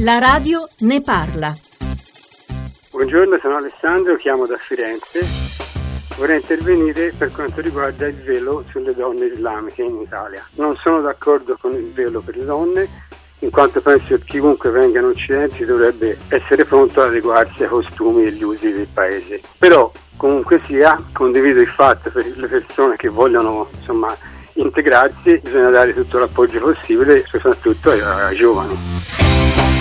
La radio ne parla. Buongiorno, sono Alessandro, chiamo da Firenze. Vorrei intervenire per quanto riguarda il velo sulle donne islamiche in Italia. Non sono d'accordo con il velo per le donne, in quanto penso che chiunque venga in Occidente dovrebbe essere pronto ad adeguarsi ai costumi e agli usi del paese. Però, comunque sia, condivido il fatto per le persone che vogliono insomma, integrarsi, bisogna dare tutto l'appoggio possibile, soprattutto ai, giovani.